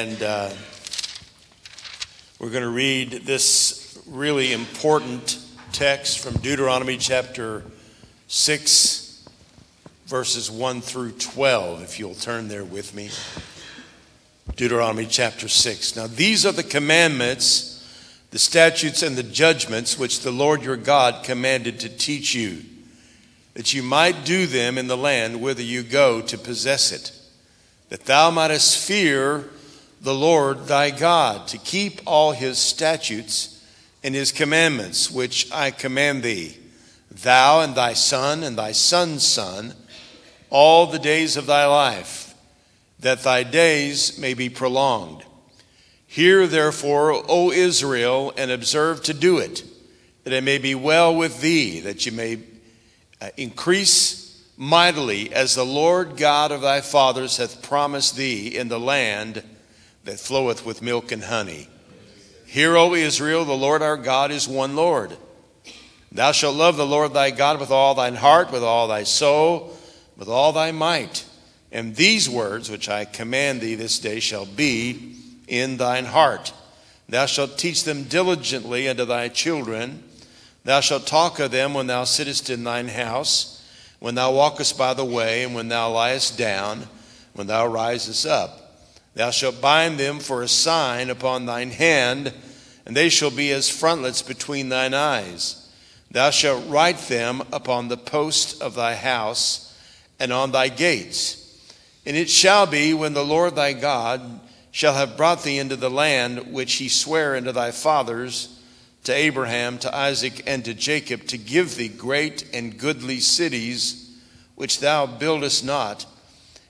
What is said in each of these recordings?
And uh, we're going to read this really important text from Deuteronomy chapter 6, verses 1 through 12, if you'll turn there with me. Deuteronomy chapter 6. Now, these are the commandments, the statutes, and the judgments which the Lord your God commanded to teach you, that you might do them in the land whither you go to possess it, that thou mightest fear the Lord thy God, to keep all his statutes and his commandments, which I command thee, thou and thy son and thy son's son, all the days of thy life that thy days may be prolonged. Hear therefore, O Israel, and observe to do it, that it may be well with thee, that you may uh, increase mightily as the Lord God of thy fathers hath promised thee in the land that floweth with milk and honey. Hear, O Israel, the Lord our God is one Lord. Thou shalt love the Lord thy God with all thine heart, with all thy soul, with all thy might. And these words which I command thee this day shall be in thine heart. Thou shalt teach them diligently unto thy children. Thou shalt talk of them when thou sittest in thine house, when thou walkest by the way, and when thou liest down, when thou risest up. Thou shalt bind them for a sign upon thine hand, and they shall be as frontlets between thine eyes. Thou shalt write them upon the post of thy house and on thy gates. And it shall be when the Lord thy God shall have brought thee into the land which he sware unto thy fathers, to Abraham, to Isaac, and to Jacob, to give thee great and goodly cities, which thou buildest not,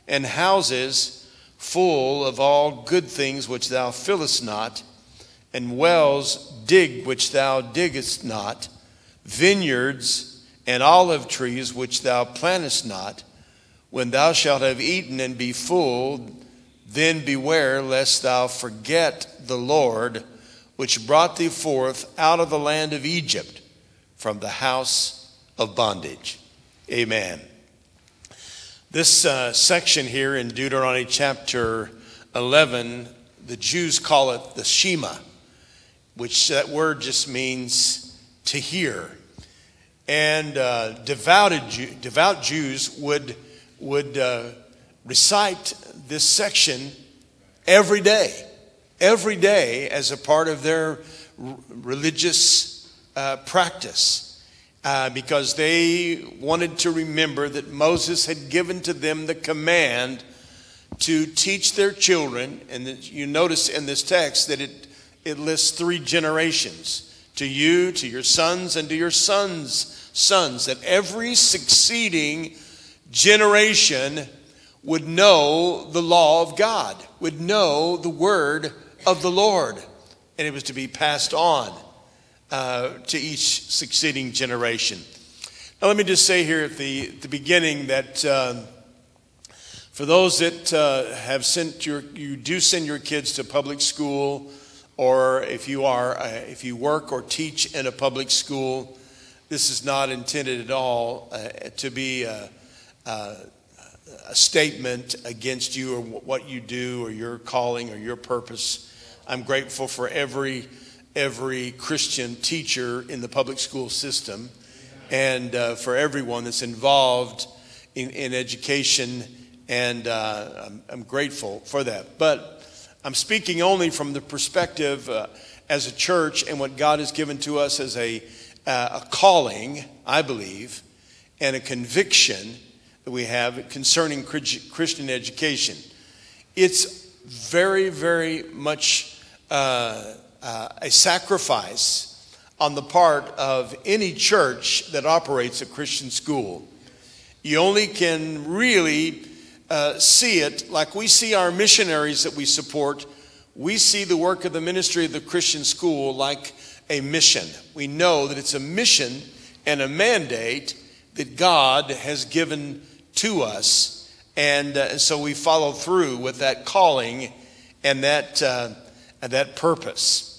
and houses full of all good things which thou fillest not, and wells dig which thou diggest not, vineyards and olive trees which thou plantest not when thou shalt have eaten and be full, then beware lest thou forget the Lord, which brought thee forth out of the land of Egypt from the house of bondage. Amen. This uh, section here in Deuteronomy chapter 11, the Jews call it the Shema, which that word just means to hear. And uh, devoted, devout Jews would would uh, recite this section every day, every day as a part of their r- religious uh, practice. Uh, because they wanted to remember that Moses had given to them the command to teach their children. And you notice in this text that it, it lists three generations to you, to your sons, and to your sons' sons, that every succeeding generation would know the law of God, would know the word of the Lord, and it was to be passed on uh, to each succeeding generation. Now, let me just say here at the, the beginning that uh, for those that uh, have sent your, you do send your kids to public school, or if you are, uh, if you work or teach in a public school, this is not intended at all uh, to be uh, a statement against you or what you do or your calling or your purpose. I'm grateful for every every Christian teacher in the public school system and uh, for everyone that's involved in, in education, and uh, I'm, I'm, grateful for that. But I'm speaking only from the perspective uh, as a church and what God has given to us as a, uh, a calling, I believe, and a conviction that we have concerning Christian education. It's very, very much uh, a sacrifice on the part of any church that operates a Christian school. You only can really uh, see it like we see our missionaries that we support. We see the work of the ministry of the Christian school like a mission. We know that it's a mission and a mandate that God has given to us. And uh, so we follow through with that calling and that, uh, and that purpose.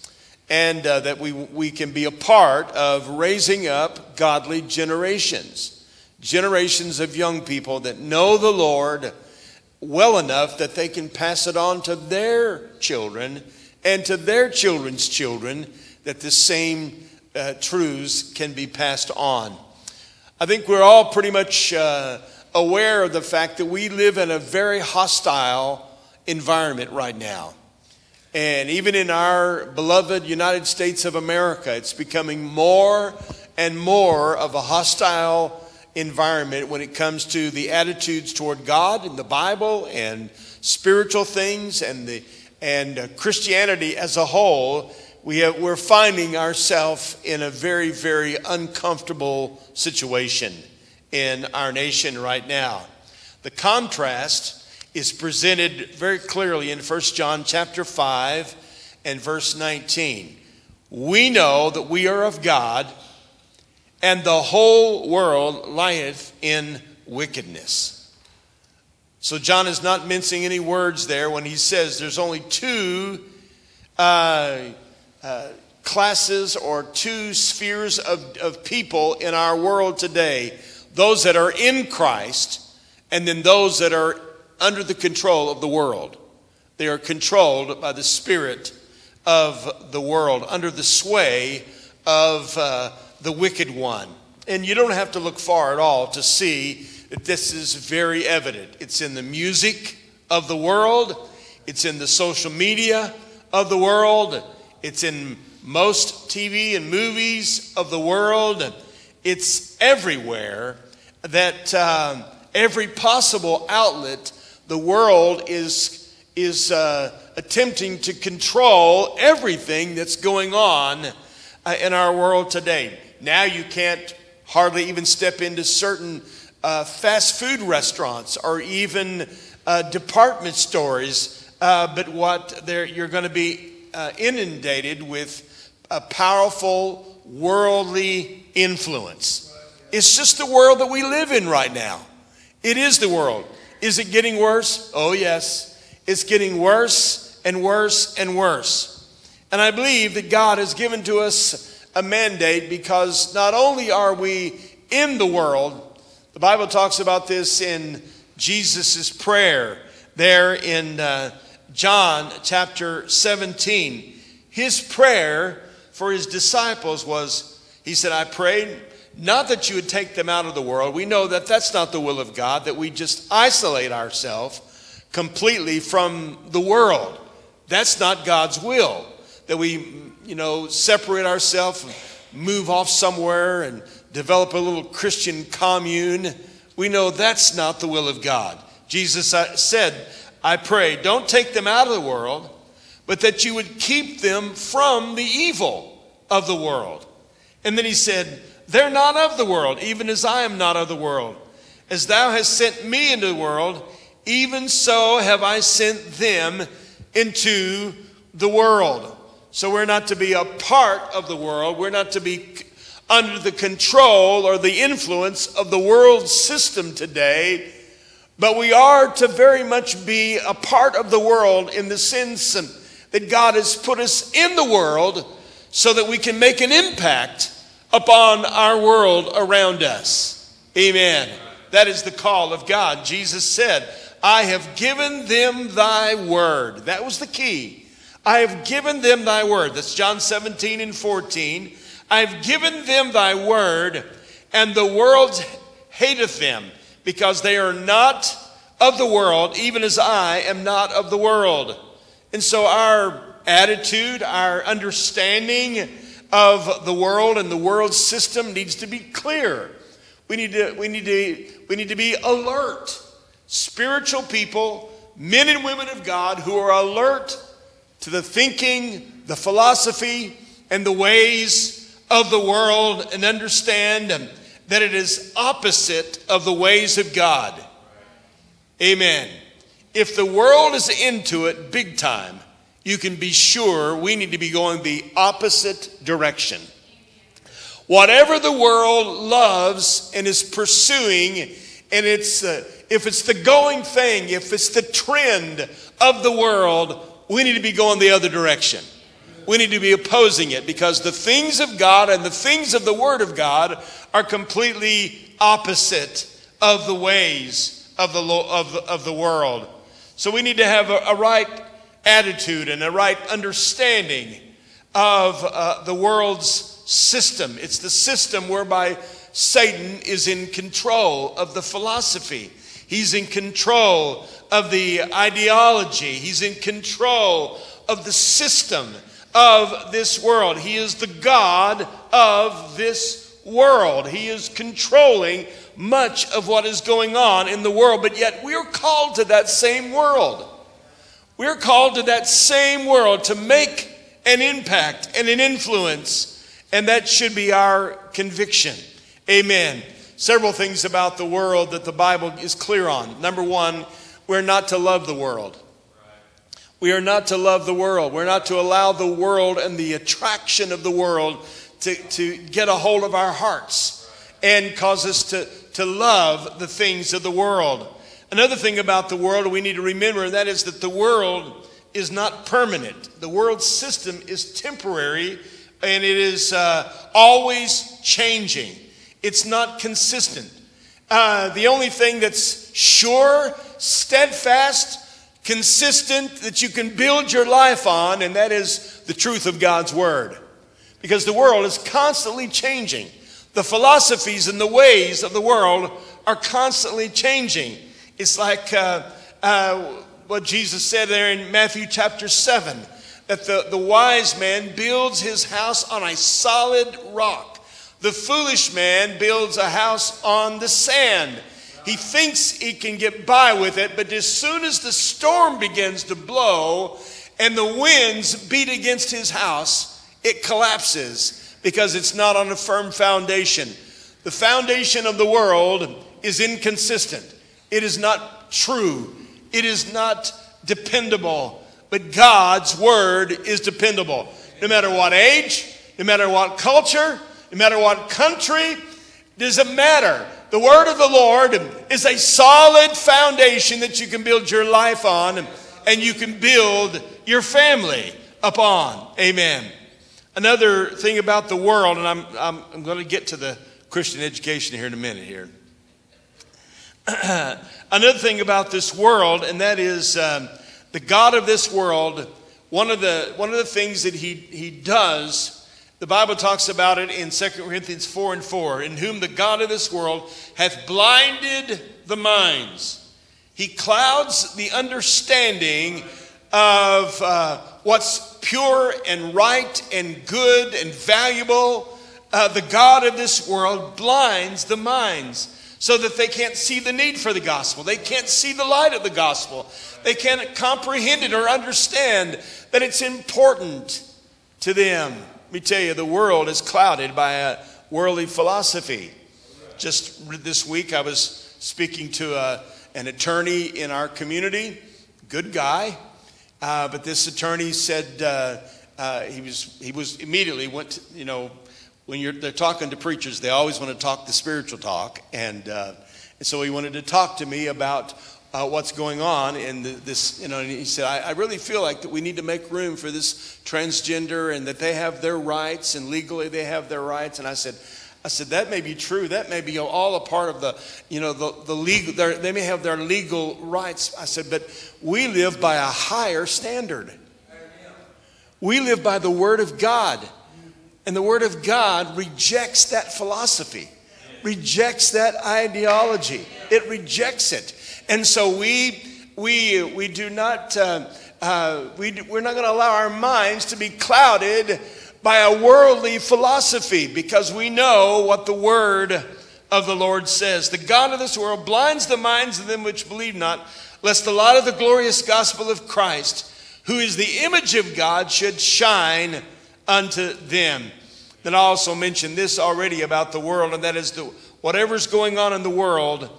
And uh, that we, we can be a part of raising up godly generations. Generations of young people that know the Lord, well enough that they can pass it on to their children and to their children's children, that the same uh, truths can be passed on. I think we're all pretty much uh, aware of the fact that we live in a very hostile environment right now. And even in our beloved United States of America, it's becoming more and more of a hostile environment when it comes to the attitudes toward God and the Bible and spiritual things and the and uh, Christianity as a whole. We have, we're finding ourselves in a very very uncomfortable situation in our nation right now. The contrast is presented very clearly in 1 John chapter 5 and verse 19. We know that we are of God and the whole world lieth in wickedness. So, John is not mincing any words there when he says there's only two uh, uh, classes or two spheres of, of people in our world today those that are in Christ, and then those that are under the control of the world. They are controlled by the spirit of the world, under the sway of uh, the wicked one. And you don't have to look far at all to see that this is very evident. It's in the music of the world, it's in the social media of the world, it's in most TV and movies of the world. It's everywhere that um, every possible outlet, the world is, is uh, attempting to control everything that's going on uh, in our world today. Now you can't hardly even step into certain uh, fast food restaurants or even uh, department stores, uh, but what you're going to be uh, inundated with a powerful worldly influence. It's just the world that we live in right now. It is the world. Is it getting worse? Oh, yes. It's getting worse and worse and worse. And I believe that God has given to us a mandate because not only are we in the world, the Bible talks about this in Jesus' prayer there in uh, John chapter 17. His prayer for his disciples was, He said, I prayed not that you would take them out of the world. We know that that's not the will of God, that we just isolate ourselves completely from the world. That's not God's will, that we you know, separate ourselves, move off somewhere and develop a little Christian commune. We know that's not the will of God. Jesus uh, said, I pray, don't take them out of the world, but that you would keep them from the evil of the world. And then he said, They're not of the world, even as I am not of the world. As thou hast sent me into the world, even so have I sent them into the world. So we're not to be a part of the world. We're not to be under the control or the influence of the world system today. But we are to very much be a part of the world in the sense that God has put us in the world so that we can make an impact upon our world around us. Amen. That is the call of God. Jesus said, I have given them thy word. That was the key. I have given them thy word. That's John 17 and 14. I have given them thy word, and the world hateth them, because they are not of the world, even as I am not of the world. And so our attitude, our understanding of the world and the world system needs to be clear. We need to, we need to, we need to be alert. Spiritual people, men and women of God who are alert to the thinking, the philosophy, and the ways of the world and understand that it is opposite of the ways of God. Amen. If the world is into it big time, you can be sure we need to be going the opposite direction. Whatever the world loves and is pursuing, and it's uh, if it's the going thing, if it's the trend of the world, we need to be going the other direction. We need to be opposing it because the things of God and the things of the Word of God are completely opposite of the ways of the, of of the world. So we need to have a, a right attitude and a right understanding of uh, the world's system. It's the system whereby Satan is in control of the philosophy. He's in control of the ideology. He's in control of the system of this world. He is the God of this world. He is controlling much of what is going on in the world, but yet we're called to that same world. We're called to that same world to make an impact and an influence, and that should be our conviction. Amen. Several things about the world that the Bible is clear on. Number one, we're not to love the world. We are not to love the world. We're not to allow the world and the attraction of the world to, to get a hold of our hearts and cause us to, to love the things of the world. Another thing about the world we need to remember, and that is that the world is not permanent. The world system is temporary and it is uh, always changing. It's not consistent. Uh, the only thing that's sure, steadfast, consistent that you can build your life on, and that is the truth of God's Word. Because the world is constantly changing. The philosophies and the ways of the world are constantly changing. It's like uh, uh, what Jesus said there in Matthew chapter 7 that the, the wise man builds his house on a solid rock. The foolish man builds a house on the sand. He thinks he can get by with it, but as soon as the storm begins to blow and the winds beat against his house, it collapses because it's not on a firm foundation. The foundation of the world is inconsistent, it is not true, it is not dependable. But God's word is dependable. No matter what age, no matter what culture, no matter what country, doesn't matter. The word of the Lord is a solid foundation that you can build your life on and you can build your family upon. Amen. Another thing about the world, and I'm, I'm, I'm going to get to the Christian education here in a minute here. Another thing about this world, and that is um, the God of this world, one of the, one of the things that he, he does the Bible talks about it in 2 Corinthians 4 and 4 in whom the God of this world hath blinded the minds. He clouds the understanding of uh, what's pure and right and good and valuable. Uh, the God of this world blinds the minds so that they can't see the need for the gospel. They can't see the light of the gospel. They can't comprehend it or understand that it's important to them. Let me tell you, the world is clouded by a worldly philosophy. Just this week, I was speaking to a, an attorney in our community, good guy, uh, but this attorney said uh, uh, he was he was immediately went to, you know when they're talking to preachers they always want to talk the spiritual talk and uh, and so he wanted to talk to me about uh, what's going on in the, this, you know, and he said, I, I, really feel like that we need to make room for this transgender and that they have their rights and legally they have their rights. And I said, I said, that may be true. That may be all a part of the, you know, the, the legal, they may have their legal rights. I said, but we live by a higher standard. We live by the Word of God. And the Word of God rejects that philosophy, rejects that ideology. It rejects it. And so we, we, we do not, uh, uh, we, we're not going to allow our minds to be clouded by a worldly philosophy because we know what the word of the Lord says. The God of this world blinds the minds of them which believe not, lest the light of the glorious gospel of Christ, who is the image of God, should shine unto them. Then I also mentioned this already about the world, and that is the, whatever's going on in the world,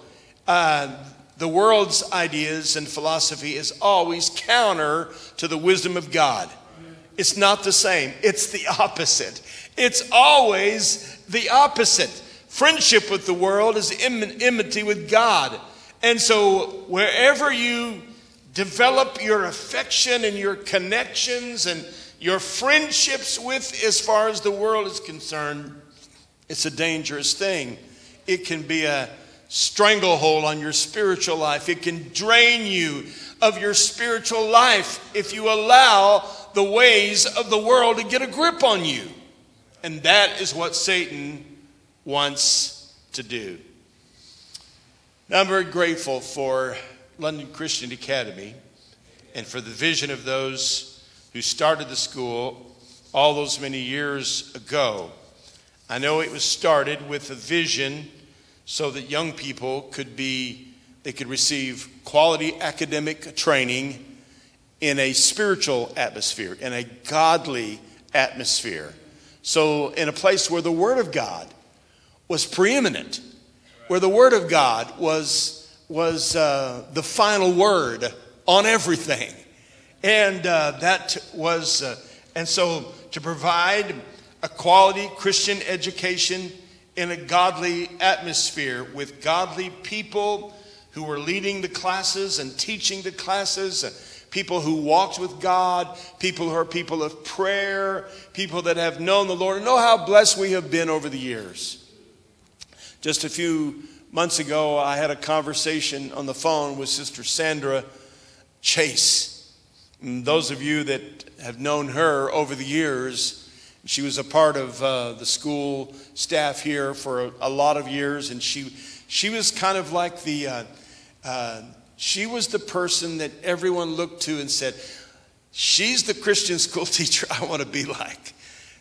uh, the world's ideas and philosophy is always counter to the wisdom of God. It's not the same, it's the opposite. It's always the opposite. Friendship with the world is enmity with God. And so, wherever you develop your affection and your connections and your friendships with, as far as the world is concerned, it's a dangerous thing. It can be a stranglehold on your spiritual life. It can drain you of your spiritual life if you allow the ways of the world to get a grip on you. And that is what Satan wants to do. Now, I'm very grateful for London Christian Academy and for the vision of those who started the school all those many years ago. I know it was started with a vision so that young people could be they could receive quality academic training in a spiritual atmosphere, in a godly atmosphere. So, in a place where the Word of God was preeminent, where the Word of God was, was uh, the final word on everything. And uh, that was, uh, and so to provide a quality Christian education in a godly atmosphere with godly people who were leading the classes and teaching the classes, people who walked with God, people who are people of prayer, people that have known the Lord, know how blessed we have been over the years. Just a few months ago, I had a conversation on the phone with Sister Sandra Chase. And those of you that have known her over the years, she was a part of uh, the school staff here for a, a, lot of years, and she she was kind of like the uh, uh, she was the person that everyone looked to and said, "She's the Christian school teacher I want to be like."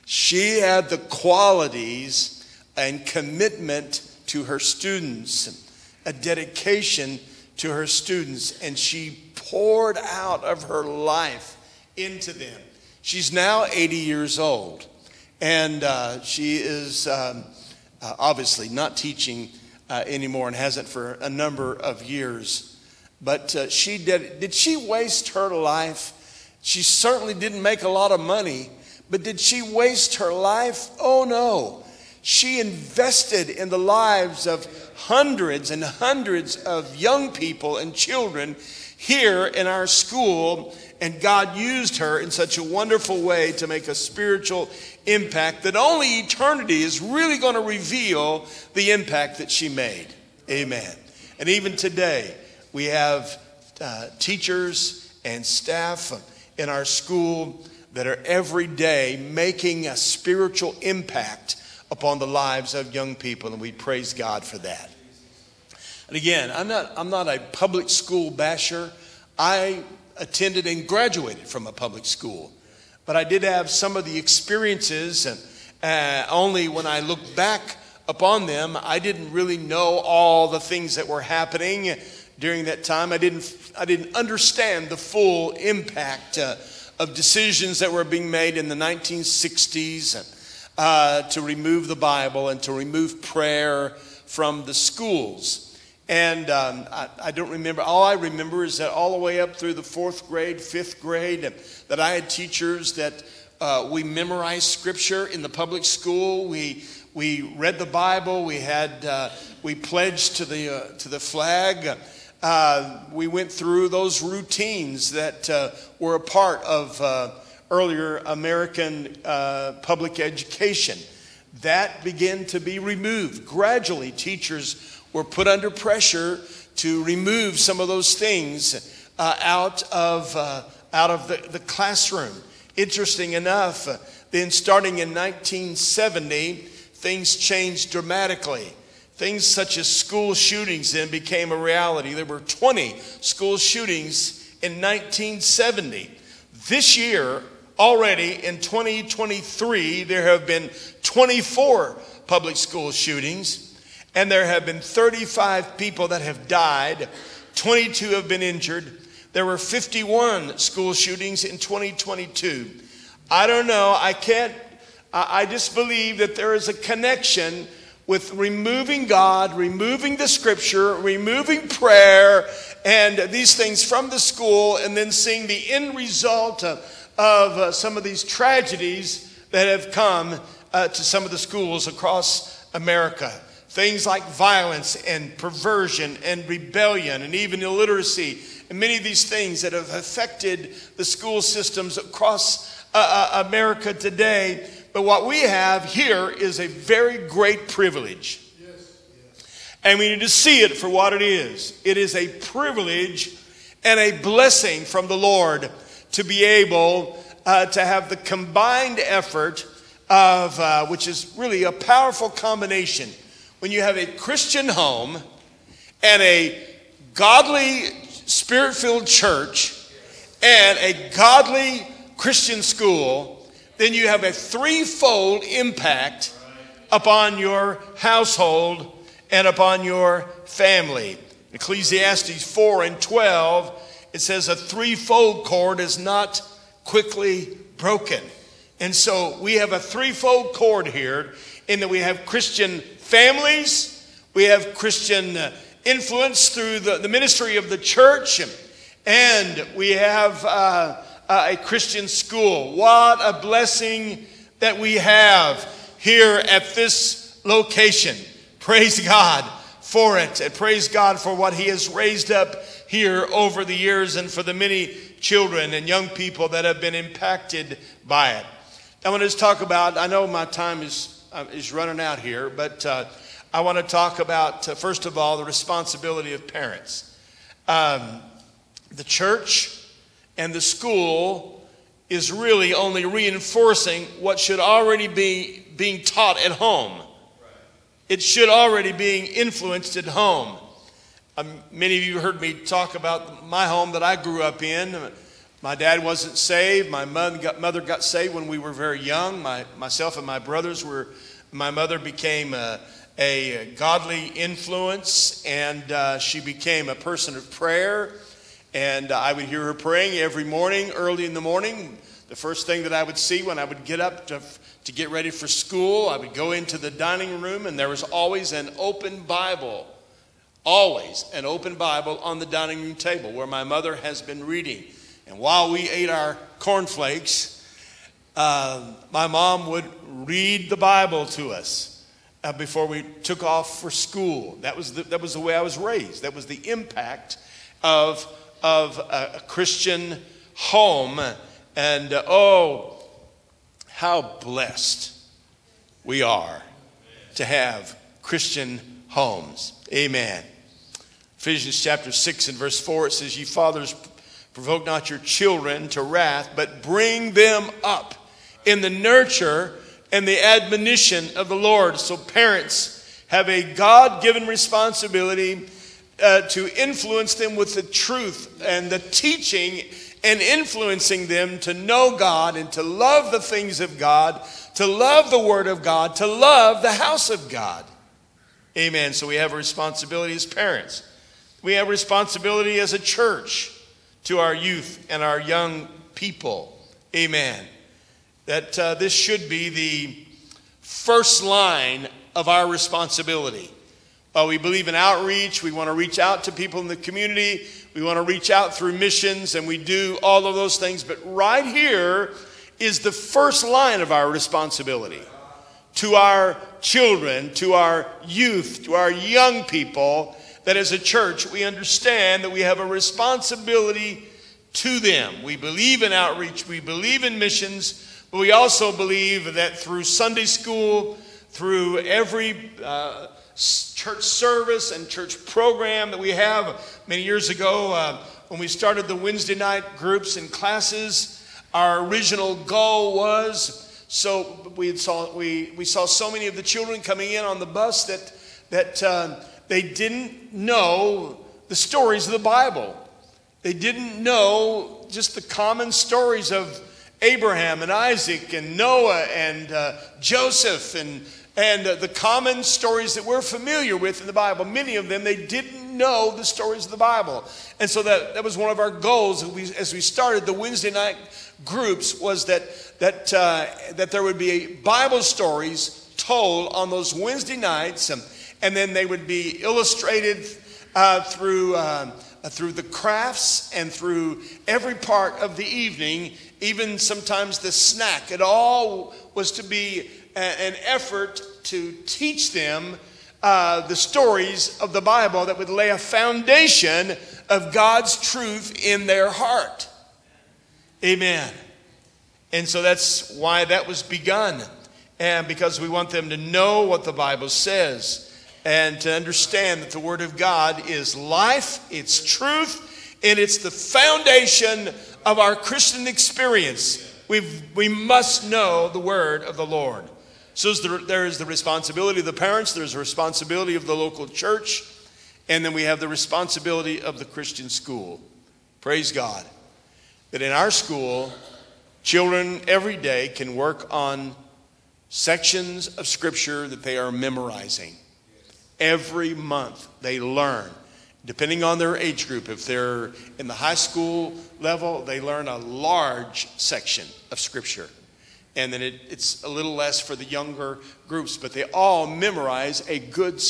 She had the qualities and commitment to her students, a dedication to her students, and she poured out of her life into them. She's now 80 years old. And uh, she is um, uh, obviously not teaching uh, anymore and hasn't for a number of years. But uh, she did, did she waste her life? She certainly didn't make a lot of money, but did she waste her life? Oh no. She invested in the lives of hundreds and hundreds of young people and children here in our school, and God used her in such a wonderful way to make a spiritual impact that only eternity is really going to reveal the impact that she made. Amen. And even today, we have uh, teachers and staff in our school that are every day making a spiritual impact upon the lives of young people, and we praise God for that. And again, I'm not, I'm not a public school basher. I attended and graduated from a public school. But I did have some of the experiences, and uh, only when I look back upon them, I didn't really know all the things that were happening during that time. I didn't, I didn't understand the full impact uh, of decisions that were being made in the 1960s uh, to remove the Bible and to remove prayer from the schools. And um, I, I, don't remember, all I remember is that all the way up through the fourth grade, fifth grade, that I had teachers that uh, we memorized scripture in the public school. We, we read the Bible. We had, uh, we pledged to the, uh, to the flag. Uh, we went through those routines that uh, were a part of uh, earlier American public education. That began to be removed. Gradually, teachers were put under pressure to remove some of those things uh, out of, uh, out of the, the classroom. Interesting enough, then starting in 1970, things changed dramatically. Things such as school shootings then became a reality. There were 20 school shootings in 1970. This year, already in 2023, there have been 24 public school shootings. And there have been 35 people that have died, 22 have been injured. There were 51 school shootings in 2022. I don't know, I can't, I just believe that there is a connection with removing God, removing the scripture, removing prayer, and these things from the school, and then seeing the end result of, of uh, some of these tragedies that have come uh, to some of the schools across America. Things like violence and perversion and rebellion and even illiteracy and many of these things that have affected the school systems across uh, uh, America today. But what we have here is a very great privilege. And we need to see it for what it is. It is a privilege and a blessing from the Lord to be able uh, to have the combined effort of, uh, which is really a powerful combination. When you have a Christian home and a godly, spirit filled church and a godly Christian school, then you have a threefold impact upon your household and upon your family. Ecclesiastes 4 and 12, it says, A threefold cord is not quickly broken. And so we have a threefold cord here in that we have Christian families, we have Christian uh, influence through the, the ministry of the church, and we have uh, a Christian school. What a blessing that we have here at this location. Praise God for it, and praise God for what He has raised up here over the years and for the many children and young people that have been impacted by it. I want to just talk about, I know my time is, uh, is running out here, but uh, I want to talk about, uh, first of all, the responsibility of parents. Um, the church and the school is really only reinforcing what should already be being taught at home. It should already be influenced at home. Um, many of you heard me talk about my home that I grew up in. My dad wasn't saved. My mother got, mother got saved when we were very young. My, myself and my brothers were, my mother became a, a godly influence and uh, she became a person of prayer. And uh, I would hear her praying every morning, early in the morning. The first thing that I would see when I would get up to, to get ready for school, I would go into the dining room and there was always an open Bible Always an open Bible on the dining room table where my mother has been reading. And while we ate our cornflakes, uh, my mom would read the Bible to us uh, before we took off for school. That was, the, that was the way I was raised. That was the impact of, of a, Christian home. And uh, oh, how blessed we are to have Christian homes. Amen. Ephesians chapter 6 and verse 4, it says, Ye fathers, provoke not your children to wrath, but bring them up in the nurture and the admonition of the Lord. So parents have a God given responsibility uh, to influence them with the truth and the teaching and influencing them to know God and to love the things of God, to love the Word of God, to love the house of God. Amen. So we have a responsibility as parents. We have responsibility as a church to our youth and our young people. Amen. That uh, this should be the first line of our responsibility. Uh, we believe in outreach. We want to reach out to people in the community. We want to reach out through missions, and we do all of those things. But right here is the first line of our responsibility to our children, to our youth, to our young people that as a church we understand that we have a responsibility to them. We believe in outreach, we believe in missions, but we also believe that through Sunday school, through every uh, church service and church program that we have, many years ago uh, when we started the Wednesday night groups and classes, our original goal was so we saw we, we saw so many of the children coming in on the bus that that. Uh, they didn't know the stories of the Bible. They didn't know just the common stories of Abraham and Isaac and Noah and uh, Joseph and, and uh, the common stories that we're familiar with in the Bible. Many of them, they didn't know the stories of the Bible. And so that, that was one of our goals as we, as we started the Wednesday night groups was that, that, uh, that there would be Bible stories told on those Wednesday nights. And then they would be illustrated uh, through, uh, through the crafts and through every part of the evening, even sometimes the snack. It all was to be a, an effort to teach them uh, the stories of the Bible that would lay a foundation of God's truth in their heart. Amen. And so that's why that was begun. And because we want them to know what the Bible says and to understand that the Word of God is life, it's truth, and it's the foundation of our Christian experience. We've, we must know the word of the Lord. So there is the responsibility of the parents, there's the responsibility of the local church, and then we have the responsibility of the Christian school. Praise God. That in our school, children every day can work on sections of Scripture that they are memorizing. Every month they learn. Depending on their age group, if they're in the high school level, they learn a large section of Scripture. And then it, it's a little less for the younger groups, but they all memorize a good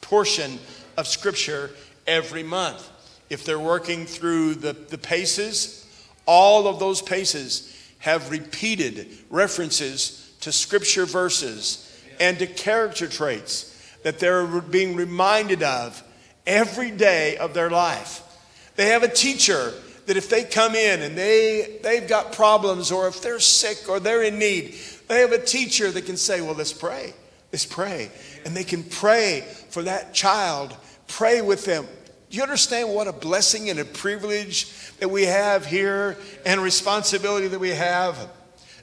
portion of Scripture every month. If they're working through the, the paces, all of those paces have repeated references to Scripture verses and to character traits that they're being reminded of every day of their life. They have a teacher that if they come in and they, they've got problems or if they're sick or they're in need, they have a teacher that can say, Well, let's pray. Let's pray. And they can pray for that child, pray with them. Do you understand what a blessing and a privilege that we have here and responsibility that we have?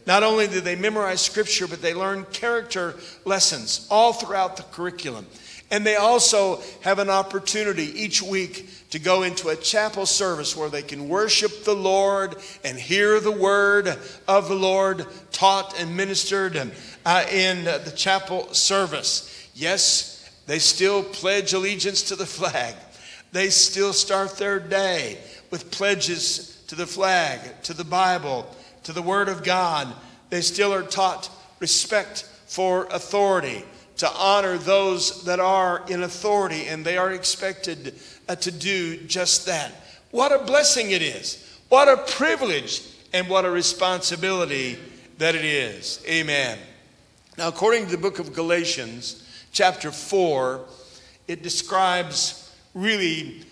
Not only do they memorize scripture, but they learn character lessons all throughout the curriculum. And they also have an opportunity each week to go into a chapel service where they can worship the Lord and hear the word of the Lord taught and ministered uh, in the chapel service. Yes, they still pledge allegiance to the flag. They still start their day with pledges to the flag, to the Bible, to the Word of God. They still are taught respect for authority to honor those that are in authority, and they are expected uh, to do just that. What a blessing it is! What a privilege and what a responsibility that it is. Amen. Now, according to the book of Galatians, chapter 4, it describes really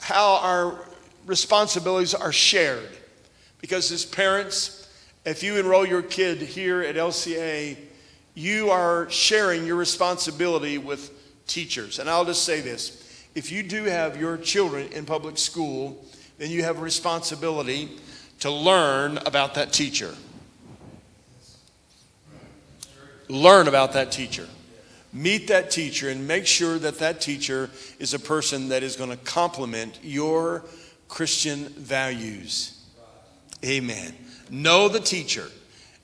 how our responsibilities are shared. Because as parents, if you enroll your kid here at LCA, you are sharing your responsibility with teachers. And I'll just say this if you do have your children in public school, then you have a responsibility to learn about that teacher. Learn about that teacher. Meet that teacher and make sure that that teacher is a person that is going to complement your Christian values. Amen. Know the teacher,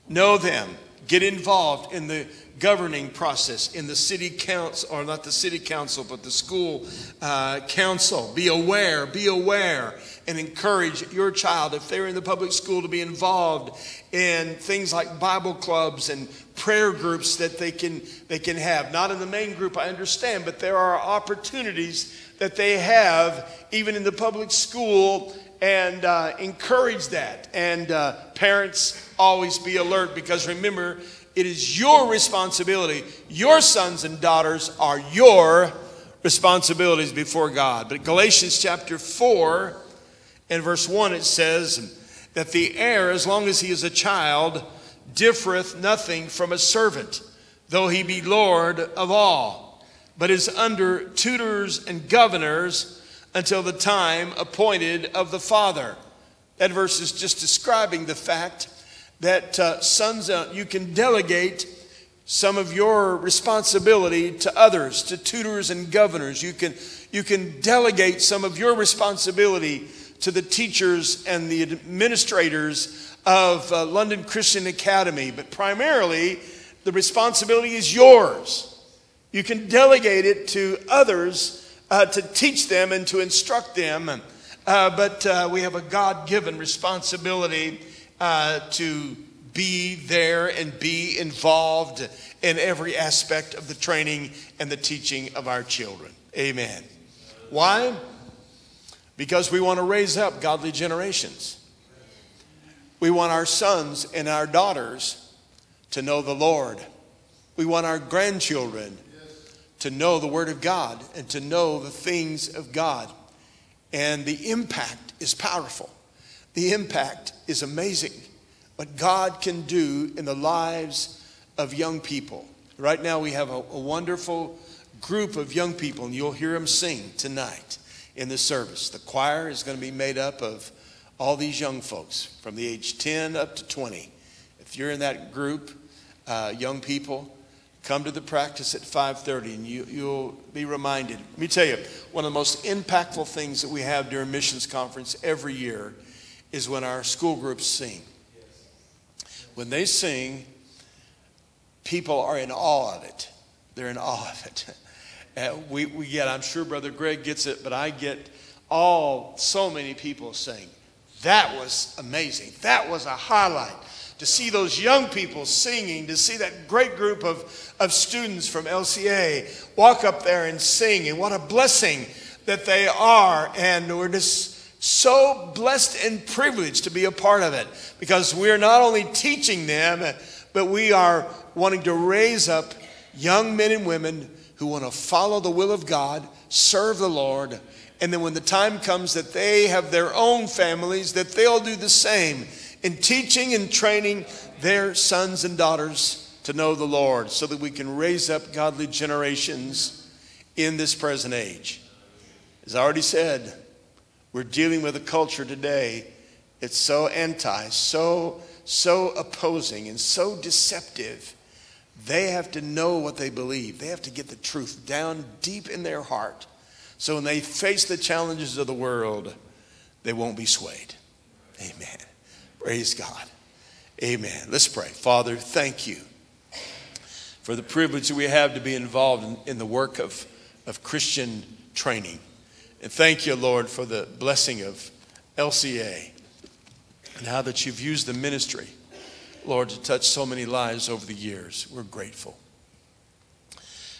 know them, Get involved in the governing process in the city council, or not the city council, but the school uh, council. Be aware, be aware, and encourage your child, if they're in the public school, to be involved in things like Bible clubs and prayer groups that they can, they can have. Not in the main group, I understand, but there are opportunities that they have, even in the public school, and uh, encourage that. And uh, parents, always be alert because remember, it is your responsibility. Your sons and daughters are your responsibilities before God. But Galatians chapter 4 and verse 1, it says that the heir, as long as he is a child, differeth nothing from a servant, though he be Lord of all, but is under tutors and governors until the time appointed of the Father. That verse is just describing the fact that uh, sons, uh, you can delegate some of your responsibility to others, to tutors and governors. You can, you can delegate some of your responsibility to the teachers and the administrators of uh, London Christian Academy, but primarily the responsibility is yours. You can delegate it to others uh, to teach them and to instruct them, uh, but uh, we have a God given responsibility uh, to be there and be involved in every aspect of the training and the teaching of our children. Amen. Why? Because we want to raise up godly generations. We want our sons and our daughters to know the Lord. We want our grandchildren to know the Word of God and to know the things of God. And the impact is powerful. The impact is amazing. What God can do in the lives of young people. Right now, we have a, a wonderful group of young people, and you'll hear them sing tonight. in the service. The choir is going to be made up of all these young folks from the age 10 up to 20. If you're in that group, uh, young people, come to the practice at 5.30 and you, you'll be reminded. Let me tell you one of the most impactful things that we have during missions conference every year is when our school groups sing. When they sing people are in awe of it. They're in awe of it. Uh, we, we get i'm sure brother greg gets it but i get all so many people saying that was amazing. That was a highlight to see those young people singing, to see that great group of, of students from LCA walk up there and sing. And what a blessing that they are. And we're just so blessed and privileged to be a part of it because we're not only teaching them, but we are wanting to raise up young men and women who want to follow the will of God, serve the Lord, and then when the time comes that they have their own families, that they'll do the same in teaching and training their sons and daughters to know the Lord so that we can raise up godly generations in this present age. As I already said, we're dealing with a culture today it's so anti, so so opposing and so deceptive. They have to know what they believe. They have to get the truth down deep in their heart. So when they face the challenges of the world, they won't be swayed. Amen. Praise God. Amen. Let's pray. Father, thank you for the privilege that we have to be involved in, in the work of, of Christian training. And thank you, Lord, for the blessing of LCA and how that you've used the ministry, Lord, to touch so many lives over the years. We're grateful.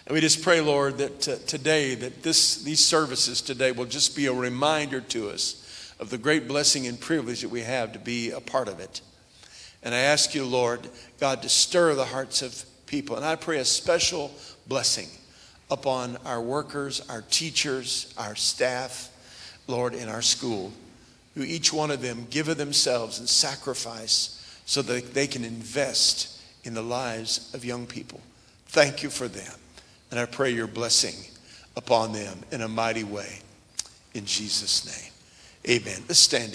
And we just pray, Lord, that uh, today, that this, these services today will just be a reminder to us of the great blessing and privilege that we have to be a part of it. And I ask you, Lord, God, to stir the hearts of people. And I pray a special blessing upon our workers, our teachers, our staff, Lord, in our school, who each one of them give of themselves and sacrifice so that they can invest in the lives of young people. Thank you for them. And I pray your blessing upon them in a mighty way. In Jesus' name. Amen. Let's stand